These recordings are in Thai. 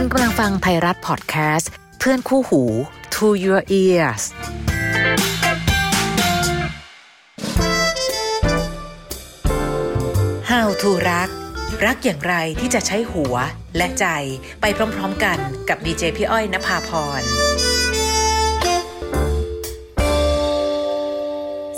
คุณกำลังฟังไทยรัฐพอดแคสต์เพื่อนคู่หู To Your Ears How to รัก รักอย่างไรที่จะใช้หัวและใจไปพร้อมๆกันกับดีเจพี่อ้อยนภาพร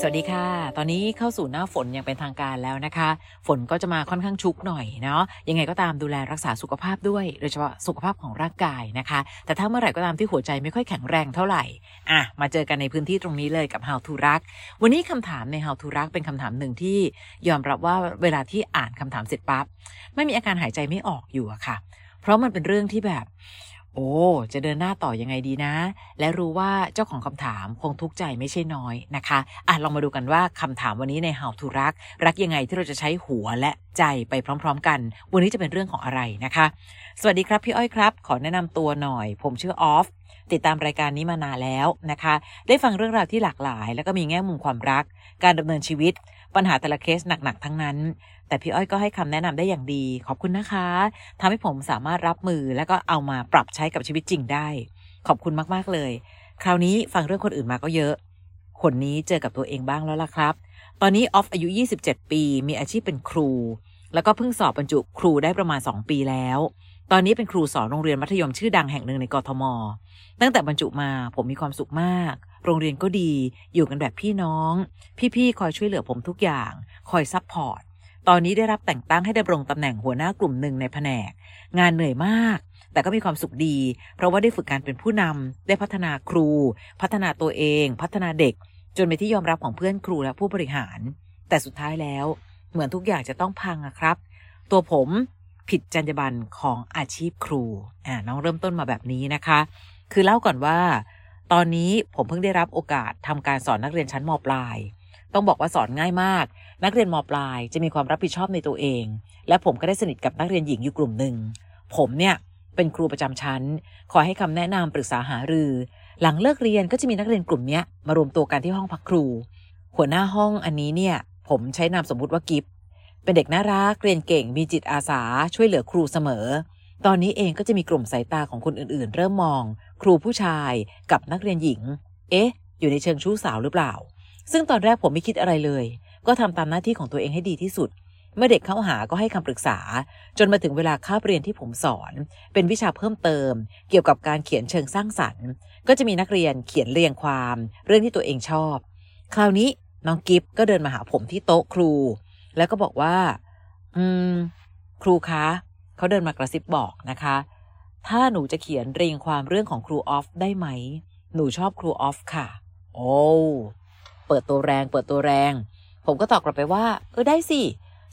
สวัสดีค่ะ ตอนนี้เข้าสู่หน้าฝนอย่างเป็นทางการแล้วนะคะ ฝนก็จะมาค่อนข้างชุกหน่อยเนาะ ยังไงก็ตามดูแลรักษาสุขภาพด้วย โดยเฉพาะสุขภาพของร่างกายนะคะ แต่ถ้าเมื่อไหร่ก็ตามที่หัวใจไม่ค่อยแข็งแรงเท่าไหร่ อะ มาเจอกันในพื้นที่ตรงนี้เลยกับ How to รัก วันนี้คำถามใน How to รักเป็นคำถามหนึ่งที่ยอมรับว่าเวลาที่อ่านคำถามเสร็จปั๊บ ไม่มีอาการหายใจไม่ออกอยู่อะค่ะ เพราะมันเป็นเรื่องที่แบบ โอ้จะเดินหน้าต่อยังไงดีนะ และรู้ว่าเจ้าของคำถามคงทุกข์ใจไม่ใช่น้อยนะคะอะลองมาดูกันว่าคำถามวันนี้ใน How to รัก รักยังไงที่เราจะใช้หัวและใจไปพร้อม ๆ กัน วันนี้จะเป็นเรื่องของอะไรนะคะ สวัสดีครับพี่อ้อยครับ ขอแนะนำตัวหน่อย ผมชื่อออฟติดตามรายการนี้มานานแล้วนะคะ ได้ฟังเรื่องราวที่หลากหลาย แล้วก็มีแง่มุมความรัก การดำเนินชีวิต ปัญหาแต่ละเคสหนักๆทั้งนั้น แต่พี่อ้อยก็ให้คำแนะนำได้อย่างดี ขอบคุณนะคะทำให้ผมสามารถรับมือแล้วก็เอามาปรับใช้กับชีวิตจริงได้ ขอบคุณมากๆเลย คราวนี้ฟังเรื่องคนอื่นมาก็เยอะคราวนี้เจอกับตัวเองบ้างแล้วล่ะครับ ตอนนี้ออฟอายุ 27 ปี มีอาชีพเป็นครู แล้วก็เพิ่งสอบบรรจุครูได้ประมาณ 2 ปีแล้ว ตอนนี้เป็นครูสอนโรงเรียนมัธยมชื่อดังแห่งหนึ่งในกทม ตั้งแต่บรรจุมาผมมีความสุขมาก โรงเรียนก็ดีอยู่กันแบบพี่น้อง พี่ๆคอยช่วยเหลือผมทุกอย่าง คอย support ตอนนี้ได้รับแต่งตั้งให้ดำรงตำแหน่งหัวหน้ากลุ่มหนึ่งในแผนก งานเหนื่อยมาก แต่ก็มีความสุขดี เพราะว่าได้ฝึกการเป็นผู้นำได้พัฒนาครู พัฒนาตัวเอง พัฒนาเด็ก จนเป็นที่ยอมรับของเพื่อนครูและผู้บริหาร แต่สุดท้ายแล้ว เหมือนทุกอย่างจะต้องพังอะครับ ตัวผม ผิดจรรยาบรรณของอาชีพครูอ่าน้องเริ่มต้นมาแบบนี้นะคะ คือเล่าก่อนว่า ตอนนี้ผมเพิ่งได้รับโอกาสทำการสอนนักเรียนชั้นมปลาย ต้องบอกว่าสอนง่ายมาก นักเรียนมปลายจะมีความรับผิดชอบในตัวเอง และผมก็ได้สนิทกับนักเรียนหญิงอยู่กลุ่มหนึ่งผมเนี่ยเป็นครูประจำชั้น คอยให้คำแนะนำปรึกษาหารือ หลังเลิกเรียนก็จะมีนักเรียนกลุ่มเนี้ยมารวมตัวกันที่ห้องพักครู หัวหน้าห้องอันนี้เนี่ยผมใช้นามสมมุติว่ากิฟ เป็นเด็กน่ารักเรียนเก่งมีจิตอาสาช่วยเหลือครูเสมอ ตอนนี้เองก็จะมีกลุ่มสายตาของคนอื่นๆ เริ่มมอง ครูผู้ชายกับนักเรียนหญิง เอ๊ะ อยู่ในเชิงชู้สาวหรือเปล่า ซึ่งตอนแรกผมไม่คิดอะไรเลย ก็ทำตามหน้าที่ของตัวเองให้ดีที่สุด เมื่อเด็กเข้าหาก็ให้คำปรึกษา จนมาถึงเวลาคาบเรียนที่ผมสอน เป็นวิชาเพิ่มเติม เกี่ยวกับการเขียนเชิงสร้างสรรค์ ก็จะมีนักเรียนเขียนเรียงความ เรื่องที่ตัวเองชอบ คราวนี้น้องกิฟก็เดินมาหาผมที่โต๊ะครู แล้วก็บอกว่า อืม ครูคะเขาเดินมากระซิบบอกนะคะ ถ้าหนูจะเขียนเรียงความเรื่องของครูออฟได้ไหม หนูชอบครูออฟค่ะ โอ้เปิดตัวแรงเปิดตัวแรง ผมก็ตอบกลับไปว่า เออได้สิ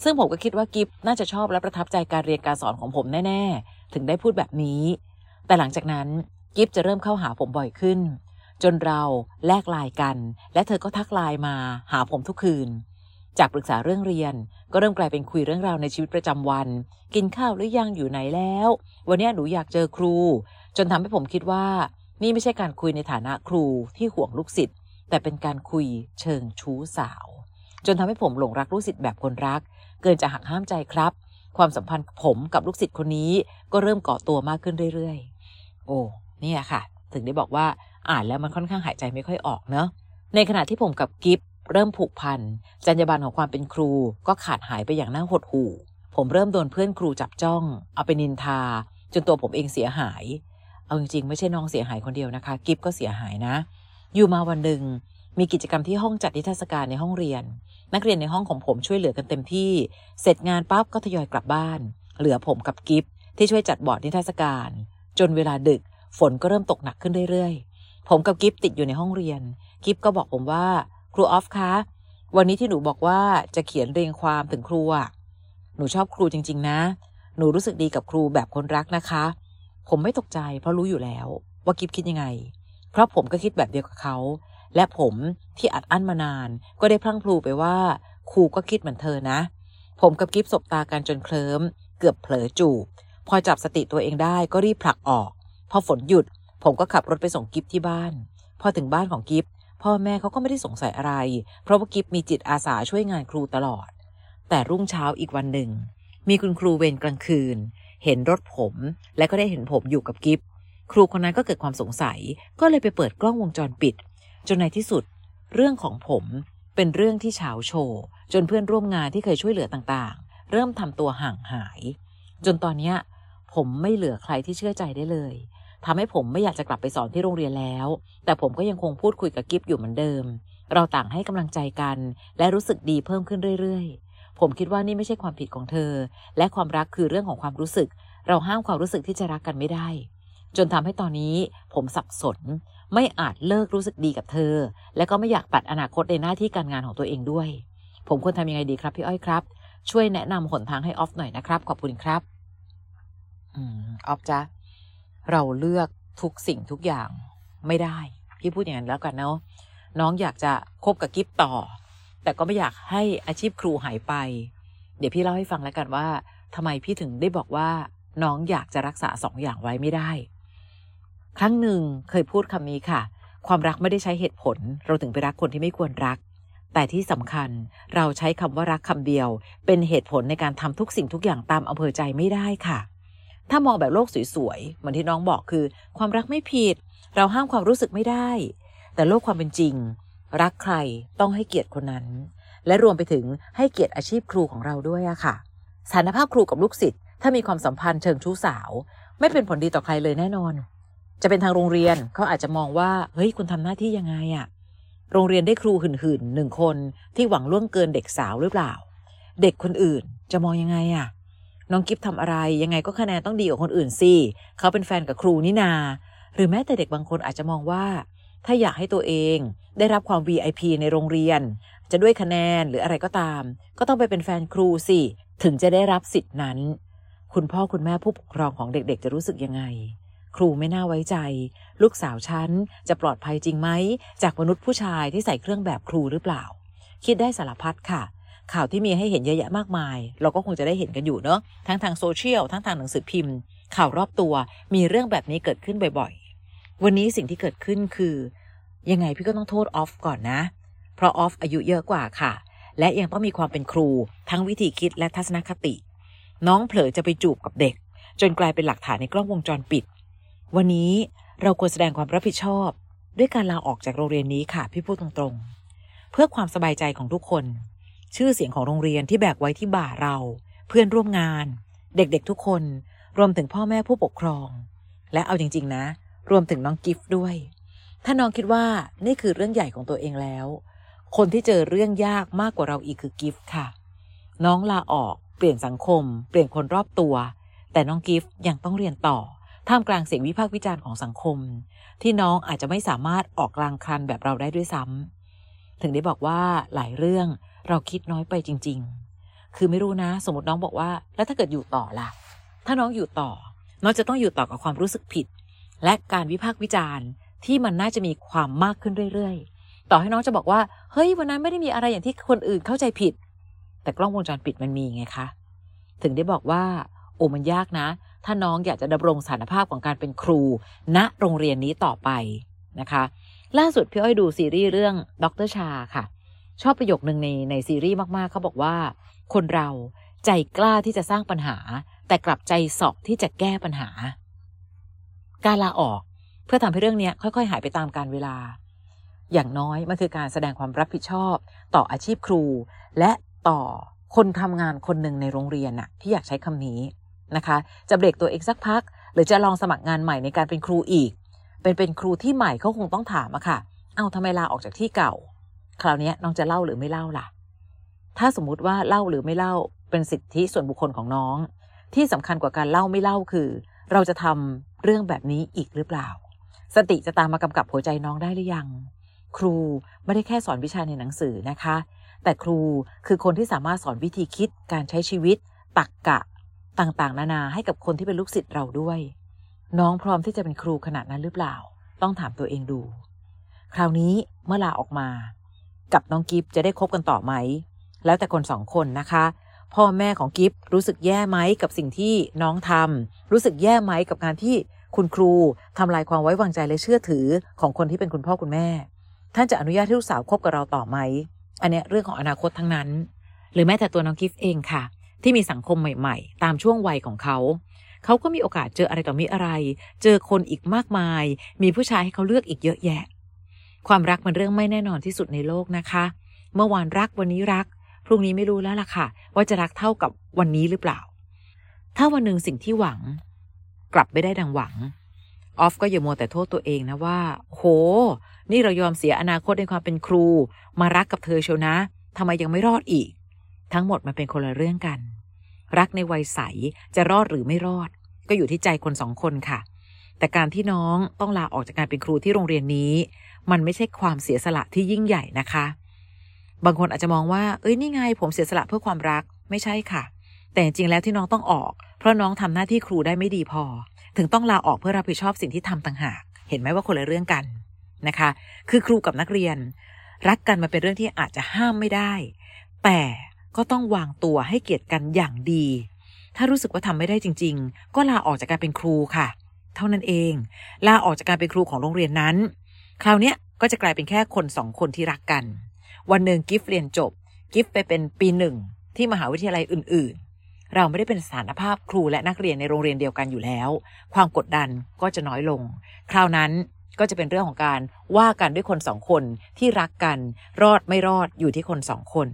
ซึ่งผมก็คิดว่ากิฟน่าจะชอบและประทับใจการเรียนการสอนของผมแน่ ๆ ถึงได้พูดแบบนี้ แต่หลังจากนั้นกิฟจะเริ่มเข้าหาผมบ่อยขึ้น จนเราแลกไลน์กัน และเธอก็ทักไลน์มาหาผมทุกคืน จากปรึกษาเรื่องเรียนก็เริ่มกลายเป็นคุยเรื่องราวในชีวิตประจำวัน กินข้าวหรือยังอยู่ไหนแล้ว วันนี้หนูอยากเจอครู จนทำให้ผมคิดว่า นี่ไม่ใช่การคุยในฐานะครูที่ห่วงลูกศิษย์แต่เป็นการคุยเชิงชู้สาว จนทำให้ผมหลงรักลูกศิษย์แบบคนรัก เกินจะหักห้ามใจครับ ความสัมพันธ์ผมกับลูกศิษย์คนนี้ก็เริ่มก่อตัวมากขึ้นเรื่อยๆ โอ้เนี่ยค่ะ ถึงได้บอกว่าอ่านแล้วมันค่อนข้างหายใจไม่ค่อยออกเนอะในขณะที่ผมกับกิฟ เริ่มผูกพันจรรยาบรรณของความเป็นครูก็ขาดหายไปอย่างน่าหดหู่ ผมเริ่มโดนเพื่อนครูจับจ้อง เอาไปนินทา จนตัวผมเองเสียหาย เอาจริงๆ ไม่ใช่น้องเสียหายคนเดียวนะคะ กิฟก็เสียหายนะ อยู่มาวันหนึ่งมีกิจกรรมที่ห้องจัดนิทรรศการในห้องเรียน นักเรียนในห้องของผมช่วยเหลือกันเต็มที่ เสร็จงานปั๊บก็ทยอยกลับบ้าน เหลือผมกับกิฟที่ช่วยจัดบอร์ดนิทรรศการ จนเวลาดึกฝนก็เริ่มตกหนักขึ้นเรื่อยๆ ผมกับกิฟติดอยู่ในห้องเรียน กิฟก็บอกผมว่า ออฟคะวันนี้ที่หนูบอกว่าจะเขียนเรียงความถึงครูอะหนูชอบครูจริง ๆ นะ หนูรู้สึกดีกับครูแบบคนรักนะคะ ผมไม่ตกใจเพราะรู้อยู่แล้ว ว่ากิฟคิดยังไง เพราะผมก็คิดแบบเดียวกับเขา และผมที่อัดอั้นมานาน ก็ได้พลั้งพลูไปว่า ครูก็คิดเหมือนเธอนะ ผมกับกิฟสบตากันจนเคลิ้ม เกือบเผลอจูบ พอจับสติตัวเองได้ก็รีบผลักออก พอฝนหยุด ผมก็ขับรถไปส่งกิฟที่บ้าน พอถึงบ้านของกิฟ พ่อแม่เขาก็ไม่ได้สงสัยอะไร เพราะว่ากิฟมีจิตอาสาช่วยงานครูตลอด แต่รุ่งเช้าอีกวันหนึ่ง มีคุณครูเวรกลางคืน เห็นรถผม และก็ได้เห็นผมอยู่กับกิฟครูคนนั้นก็เกิดความสงสัย ก็เลยไปเปิดกล้องวงจรปิด จนในที่สุด เรื่องของผมเป็นเรื่องที่เฉาโชว์จนเพื่อนร่วมงานที่เคยช่วยเหลือต่างๆ เริ่มทำตัวห่างหาย จนตอนนี้ผมไม่เหลือใครที่เชื่อใจได้เลย ทำให้ผมไม่อยากจะกลับไปสอนที่โรงเรียนแล้ว แต่ผมก็ยังคงพูดคุยกับกิฟอยู่เหมือนเดิม เราต่างให้กำลังใจกัน และรู้สึกดีเพิ่มขึ้นเรื่อยๆ ผมคิดว่านี่ไม่ใช่ความผิดของเธอ และความรักคือเรื่องของความรู้สึก เราห้ามความรู้สึกที่จะรักกันไม่ได้ จนทำให้ตอนนี้ผมสับสน ไม่อาจเลิกรู้สึกดีกับเธอ และก็ไม่อยากตัดอนาคตในหน้าที่การงานของตัวเองด้วย ผมควรทำยังไงดีครับพี่อ้อยครับ ช่วยแนะนำหนทางให้ออฟหน่อยนะครับ ขอบคุณครับอืมออฟจ้ะ เราเลือกทุกสิ่งทุกอย่างไม่ได้ พี่พูดอย่างนั้นแล้วกันเนาะน้องอยากจะคบกับกิฟต่อ แต่ก็ไม่อยากให้อาชีพครูหายไป เดี๋ยวพี่เล่าให้ฟังแล้วกันว่าทำไมพี่ถึงได้บอกว่า น้องอยากจะรักษาสองอย่างไว้ไม่ได้ ครั้งหนึ่งเคยพูดคำนี้ค่ะ ความรักไม่ได้ใช้เหตุผล เราถึงไปรักคนที่ไม่ควรรัก แต่ที่สำคัญเราใช้คำว่ารักคำเดียว เป็นเหตุผลในการทำทุกสิ่งทุกอย่างตามอำเภอใจไม่ได้ค่ะ ถ้ามองแบบโลกสวยๆเหมือนที่น้องบอกคือ ความรักไม่ผิด เราห้ามความรู้สึกไม่ได้ แต่โลกความเป็นจริง รักใครต้องให้เกียรติคนนั้น และรวมไปถึงให้เกียรติอาชีพครูของเราด้วยอะค่ะสานภาพครูกับลูกศิษย์ถ้ามีความสัมพันธ์เชิงชู้สาว ไม่เป็นผลดีต่อใครเลยแน่นอน จะเป็นทางโรงเรียนเขาอาจจะมองว่าเฮ้ยคุณทำหน้าที่ยังไงอะโรงเรียนได้ครูหื่นๆหนึ่งคนที่หวังล่วงเกินเด็กสาวหรือเปล่า เด็กคนอื่นจะมองยังไงอะ กิฟทำอะไรยังไงก็คะแนนต้องดีกว่าคนอื่นสิเขาเป็นแฟนกับครูนี่นา หรือแม้แต่เด็กบางคนอาจจะมองว่า ถ้าอยากให้ตัวเองได้รับความ VIP ในโรงเรียน จะด้วยคะแนนหรืออะไรก็ตาม ก็ต้องไปเป็นแฟนครูสิ ถึงจะได้รับสิทธินั้น คุณพ่อคุณแม่ผู้ปกครองของเด็กๆ จะรู้สึกยังไง ครูไม่น่าไว้ใจ ลูกสาวฉันจะปลอดภัยจริงไหมจากมนุษย์ผู้ชายที่ใส่เครื่องแบบครูหรือเปล่า คิดได้สารพัดค่ะ ข่าวที่มีให้เห็นเยอะแยะมากมาย เราก็คงจะได้เห็นกันอยู่เนาะทั้งทางโซเชียลทั้งทางหนังสือพิมพ์ ข่าวรอบตัวมีเรื่องแบบนี้เกิดขึ้นบ่อยๆ วันนี้สิ่งที่เกิดขึ้นคือ ยังไงพี่ก็ต้องโทษออฟก่อนนะ เพราะออฟอายุเยอะกว่าค่ะ และยังต้องมีความเป็นครู ทั้งวิธีคิดและทัศนคติ น้องเผลอจะไปจูบกับเด็ก จนกลายเป็นหลักฐานในกล้องวงจรปิด วันนี้เราควรแสดงความรับผิดชอบ ด้วยการลาออกจากโรงเรียนนี้ค่ะพี่พูดตรงๆ เพื่อความสบายใจของทุกคน ชื่อเสียงของโรงเรียนที่แบกไว้ที่บ่าเรา เพื่อนร่วมงาน เด็กๆทุกคน รวมถึงพ่อแม่ผู้ปกครอง และเอาจริง ๆ นะ รวมถึงน้องกิฟต์ด้วย ถ้าน้องคิดว่านี่คือเรื่องใหญ่ของตัวเองแล้ว คนที่เจอเรื่องยากมากกว่าเราอีกคือกิฟต์ค่ะ น้องลาออก เปลี่ยนสังคม เปลี่ยนคนรอบตัว แต่น้องกิฟต์ยังต้องเรียนต่อท่ามกลางเสียงวิพากษ์วิจารณ์ของสังคม ที่น้องอาจจะไม่สามารถออกกลางคันแบบเราได้ด้วยซ้ำถึงได้บอกว่าหลายเรื่อง เราคิดน้อยไปจริง ๆ คือไม่รู้นะ สมมติน้องบอกว่า แล้วถ้าเกิดอยู่ต่อล่ะ ถ้าน้องอยู่ต่อ น้องจะต้องอยู่ต่อกับความรู้สึกผิด และการวิพากษ์วิจารณ์ที่มันน่าจะมีความมากขึ้นเรื่อยๆ ต่อให้น้องจะบอกว่า เฮ้ย วันนั้นไม่ได้มีอะไรอย่างที่คนอื่นเข้าใจผิด แต่กล้องวงจรปิดมันมีไงคะ ถึงได้บอกว่า โอ้มันยากนะ ถ้าน้องอยากจะดำรงสถานภาพของการเป็นครู ณโรงเรียนนี้ต่อไปนะคะ ล่าสุดพี่อ้อยดูซีรีส์เรื่องดรชาค่ะ ชอบประโยคหนึ่งในในซีรีส์มากๆเขาบอกว่า คนเราใจกล้าที่จะสร้างปัญหา แต่กลับใจสอบที่จะแก้ปัญหา การลาออกเพื่อทำให้เรื่องนี้ค่อยๆ หายไปตามการเวลา อย่างน้อยมันคือการแสดงความรับผิดชอบ ต่ออาชีพครู และต่อคนทำงานคนหนึ่งในโรงเรียนน่ะที่อยากใช้คำนี้นะคะ จะเบรกตัวเองสักพัก หรือจะลองสมัครงานใหม่ในการเป็นครูอีก เป็นเป็นครูที่ใหม่เขาคงต้องถามอะค่ะ เอาทำไมลาออกจากที่เก่า คราวนี้น้องจะเล่าหรือไม่เล่าล่ะ ถ้าสมมุติว่าเล่าหรือไม่เล่าเป็นสิทธิส่วนบุคคลของน้อง ที่สำคัญกว่าการเล่าไม่เล่าคือ เราจะทำเรื่องแบบนี้อีกหรือเปล่า สติจะตามมากำกับหัวใจน้องได้หรือยัง ครูไม่ได้แค่สอนวิชาในหนังสือนะคะ แต่ครูคือคนที่สามารถสอนวิธีคิดการใช้ชีวิต ตักกะต่างๆ นานาให้กับคนที่เป็นลูกศิษย์เราด้วย น้องพร้อมที่จะเป็นครูขนาดนั้นหรือเปล่า ต้องถามตัวเองดู คราวนี้เมื่อลาออกมา กับน้องกิฟจะได้คบกันต่อไหม แล้วแต่คนสองคนนะคะ พ่อแม่ของกิฟรู้สึกแย่ไหมกับสิ่งที่น้องทำรู้สึกแย่ไหมกับการที่คุณครูทำลายความไว้วางใจและเชื่อถือของคนที่เป็นคุณพ่อคุณแม่ ท่านจะอนุญาตให้ลูกสาวคบกับเราต่อไหม อันนี้เรื่องของอนาคตทั้งนั้น หรือแม้แต่ตัวน้องกิฟเองค่ะ ที่มีสังคมใหม่ ๆ ตามช่วงวัยของเขาเขาก็มีโอกาสเจออะไรต่อมีอะไร เจอคนอีกมากมาย มีผู้ชายให้เขาเลือกอีกเยอะแยะ ความรักมันเรื่องไม่แน่นอนที่สุดในโลกนะคะ เมื่อวานรักวันนี้รัก พรุ่งนี้ไม่รู้แล้วล่ะค่ะ ว่าจะรักเท่ากับวันนี้หรือเปล่า ถ้าวันหนึ่งสิ่งที่หวัง กลับไม่ได้ดังหวังออฟก็อย่ามัวแต่โทษตัวเองนะว่า โห นี่เรายอมเสียอนาคตในความเป็นครู มารักกับเธอเชียวนะทำไมยังไม่รอดอีก ทั้งหมดมันเป็นคนละเรื่องกัน รักในวัยใสจะรอดหรือไม่รอด ก็อยู่ที่ใจคนสองคนค่ะ แต่การที่น้องต้องลาออกจากการเป็นครูที่โรงเรียนนี้ มันไม่ใช่ความเสียสละที่ยิ่งใหญ่นะคะ บางคนอาจจะมองว่า เอ้ยนี่ไง ผมเสียสละเพื่อความรักไม่ใช่ค่ะ แต่จริงแล้วที่น้องต้องออก เพราะน้องทำหน้าที่ครูได้ไม่ดีพอ ถึงต้องลาออกเพื่อรับผิดชอบสิ่งที่ทำต่างหาก เห็นไหมว่าคนละเรื่องกันนะคะ คือครูกับนักเรียน รักกันมาเป็นเรื่องที่อาจจะห้ามไม่ได้ แต่ก็ต้องวางตัวให้เกียรติกันอย่างดี ถ้ารู้สึกว่าทำไม่ได้จริง ๆ ก็ลาออกจากการเป็นครูค่ะ เท่านั้นเอง ลาออกจากการเป็นครูของโรงเรียนนั้น คราวนี้ก็จะกลายเป็นแค่คนสองคนที่รักกัน วันหนึ่งกิฟเรียนจบ กิฟไปเป็นปีหนึ่งที่มหาวิทยาลัยอื่น ๆ เราไม่ได้เป็นสถานภาพครูและนักเรียนในโรงเรียนเดียวกันอยู่แล้ว ความกดดันก็จะน้อยลง คราวนั้นก็จะเป็นเรื่องของการว่ากันด้วยคนสองคนที่รักกัน รอดไม่รอดอยู่ที่คนสองคน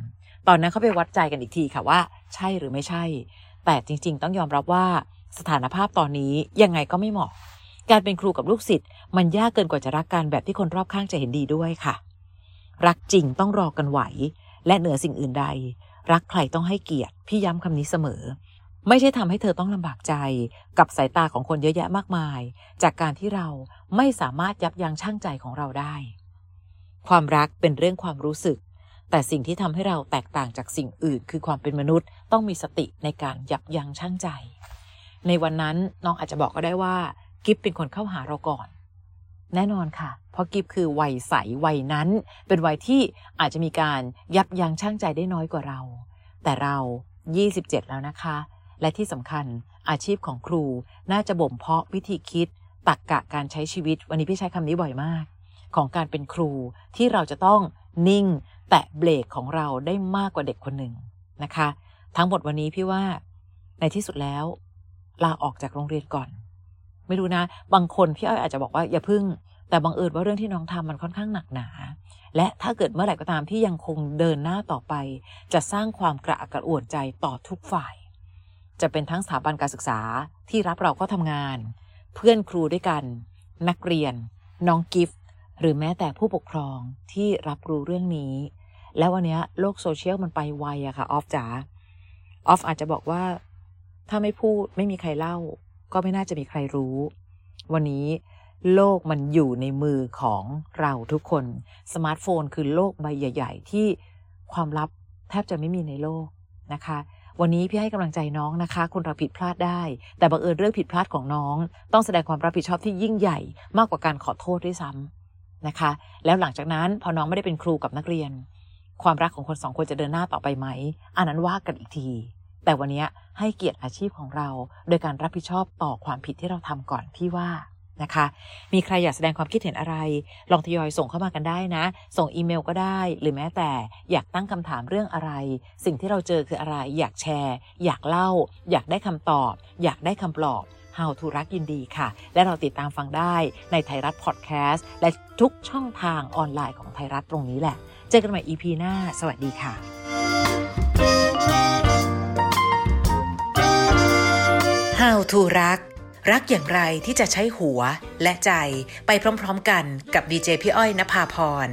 ตอนนั้นเขาไปวัดใจกันอีกทีค่ะว่า ใช่หรือไม่ใช่ แต่จริง ๆ ต้องยอมรับว่าสถานภาพตอนนี้ยังไงก็ไม่เหมาะ การเป็นครูกับลูกศิษย์มันยากเกินกว่าจะรักกันแบบที่คนรอบข้างจะเห็นดีด้วยค่ะ รักจริงต้องรอกันไหว และเหนือสิ่งอื่นใด รักใครต้องให้เกียรติพี่ย้ำคำนี้เสมอ ไม่ใช่ทำให้เธอต้องลำบากใจ กับสายตาของคนเยอะแยะมากมาย จากการที่เราไม่สามารถยับยั้งชั่งใจของเราได้ ความรักเป็นเรื่องความรู้สึก แต่สิ่งที่ทำให้เราแตกต่างจากสิ่งอื่น คือความเป็นมนุษย์ต้องมีสติในการยับยั้งชั่งใจ ในวันนั้นน้องอาจจะบอกก็ได้ว่า เป็นคนเข้าหาเราก่อนแน่นอนค่ะ เพราะกิฟคือวัยใสวัยนั้น เป็นวัยที่อาจจะมีการยับยั้งชั่งใจได้น้อยกว่าเรา แต่เรา 27 แล้วนะคะ และที่สำคัญอาชีพของครูน่าจะบ่มเพาะวิธีคิดตักกะการใช้ชีวิต วันนี้พี่ใช้คำนี้บ่อยมาก ของการเป็นครูที่เราจะต้องนิ่ง แตะเบรกของเราได้มากกว่าเด็กคนหนึ่งนะคะ ทั้งหมดวันนี้พี่ว่าในที่สุดแล้ว ลาออกจากโรงเรียนก่อน ไม่รู้นะ บางคนพี่อ้อยอาจจะบอกว่าอย่าพึ่ง แต่บังเอิญว่าเรื่องที่น้องทำมันค่อนข้างหนักหนา และถ้าเกิดเมื่อไหร่ก็ตามที่ยังคงเดินหน้าต่อไป จะสร้างความกระอักกระอ่วนใจต่อทุกฝ่าย จะเป็นทั้งสถาบันการศึกษาที่รับเราก็ทำงาน เพื่อนครูด้วยกัน นักเรียน น้องกิฟต์หรือแม้แต่ผู้ปกครองที่รับรู้เรื่องนี้ แล้ววันนี้โลกโซเชียลมันไปไวอะค่ะออฟจ๋าออฟอาจจะบอกว่า ถ้าไม่พูดไม่มีใครเล่า ก็ไม่น่าจะมีใครรู้ วันนี้โลกมันอยู่ในมือของเราทุกคน สมาร์ทโฟนคือโลกใบใหญ่ ๆ ที่ความลับแทบจะไม่มีในโลกนะคะ วันนี้พี่ให้กำลังใจน้องนะคะ คนเราผิดพลาดได้ แต่บังเอิญเรื่องผิดพลาดของน้อง ต้องแสดงความรับผิดชอบที่ยิ่งใหญ่มากกว่าการขอโทษด้วยซ้ำนะคะ แล้วหลังจากนั้นพอน้องไม่ได้เป็นครูกับนักเรียน ความรักของคนสองคนจะเดินหน้าต่อไปไหมอันนั้นว่ากันอีกที แต่วันนี้ให้เกียรติอาชีพของเรา โดยการรับผิดชอบต่อความผิดที่เราทำก่อนพี่ว่านะคะ มีใครอยากแสดงความคิดเห็นอะไร ลองทยอยส่งเข้ามากันได้นะ ส่งอีเมลก็ได้ หรือแม้แต่อยากตั้งคำถามเรื่องอะไร สิ่งที่เราเจอคืออะไร อยากแชร์ อยากเล่า อยากได้คำตอบ อยากได้คำปลอบ How to รักยินดีค่ะ และเราติดตามฟังได้ในไทยรัฐพอดแคสต์และทุกช่องทางออนไลน์ของไทยรัฐตรงนี้แหละ เจอกันใหม่ EP หน้า สวัสดีค่ะ How to รัก รักอย่างไรที่จะใช้หัวและใจไปพร้อมๆกันกับดีเจพี่อ้อยนภาพร